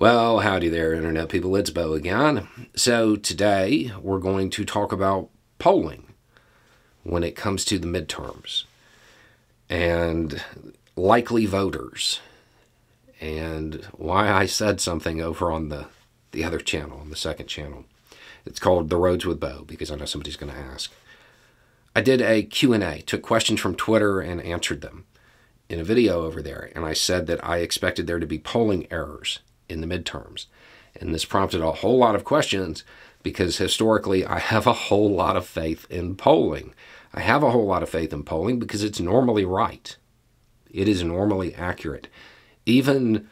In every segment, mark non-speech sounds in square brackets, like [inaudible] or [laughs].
Well, howdy there, Internet people. It's Beau again. So, today we're going to talk about polling when it comes to the midterms and likely voters and why I said something over on the, the other channel, on the second channel. It's called The Roads with Beau because I know somebody's going to ask. I did a Q&A, took questions from Twitter and answered them in a video over there, and I said that I expected there to be polling errors in the midterms. And this prompted a whole lot of questions because historically I have a whole lot of faith in polling. I have a whole lot of faith in polling because it's normally right. It is normally accurate. Even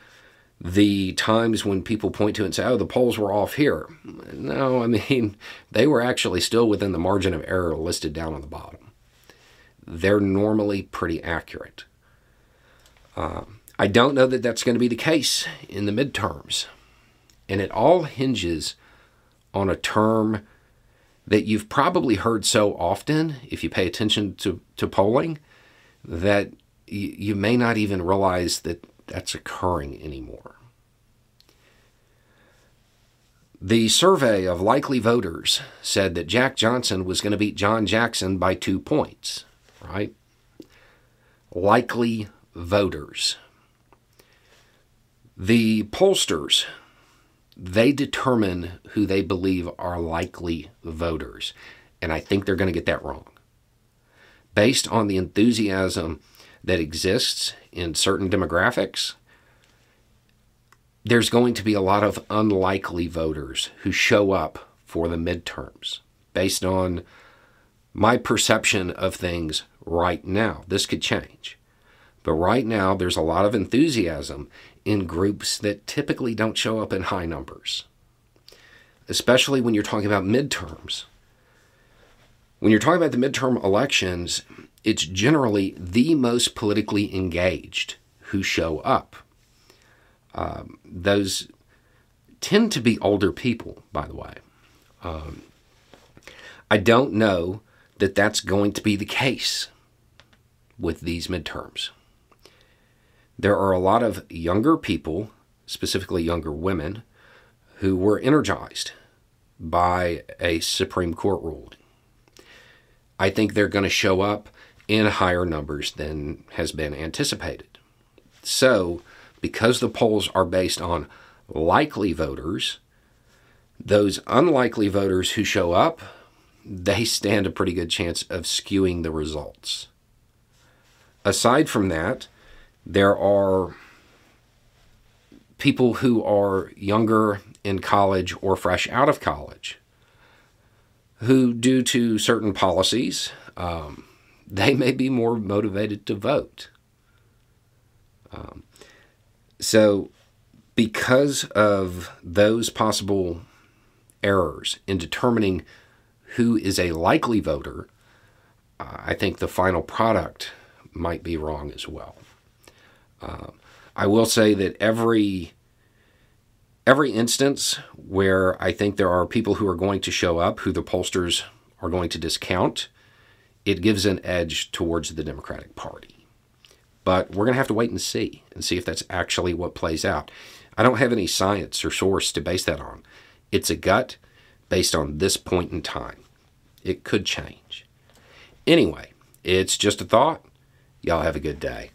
the times when people point to it and say, oh, the polls were off here. No, I [laughs] mean, they were actually still within the margin of error listed down on the bottom. They're normally pretty accurate. Um, I don't know that that's going to be the case in the midterms. And it all hinges on a term that you've probably heard so often if you pay attention to, to polling that y- you may not even realize that that's occurring anymore. The survey of likely voters said that Jack Johnson was going to beat John Jackson by two points, right? Likely voters. The pollsters, they determine who they believe are likely voters. And I think they're going to get that wrong. Based on the enthusiasm that exists in certain demographics, there's going to be a lot of unlikely voters who show up for the midterms based on my perception of things right now. This could change. But right now, there's a lot of enthusiasm in groups that typically don't show up in high numbers, especially when you're talking about midterms. When you're talking about the midterm elections, it's generally the most politically engaged who show up. Um, those tend to be older people, by the way. Um, I don't know that that's going to be the case with these midterms there are a lot of younger people, specifically younger women, who were energized by a Supreme Court ruling. I think they're going to show up in higher numbers than has been anticipated. So, because the polls are based on likely voters, those unlikely voters who show up, they stand a pretty good chance of skewing the results. Aside from that, there are people who are younger in college or fresh out of college who, due to certain policies, um, [laughs] they may be more motivated to vote. Um, so, because of those possible errors in determining who is a likely voter, uh, I think the final product might be wrong as well. I will say that every every instance where I think there are people who are going to show up who the pollsters are going to discount, it gives an edge towards the Democratic Party. But we're going to have to wait and see and see if that's actually what plays out. I don't have any science or source to base that on. It's a gut based on this point in time. It could change. Anyway, it's just a thought. Y'all have a good day.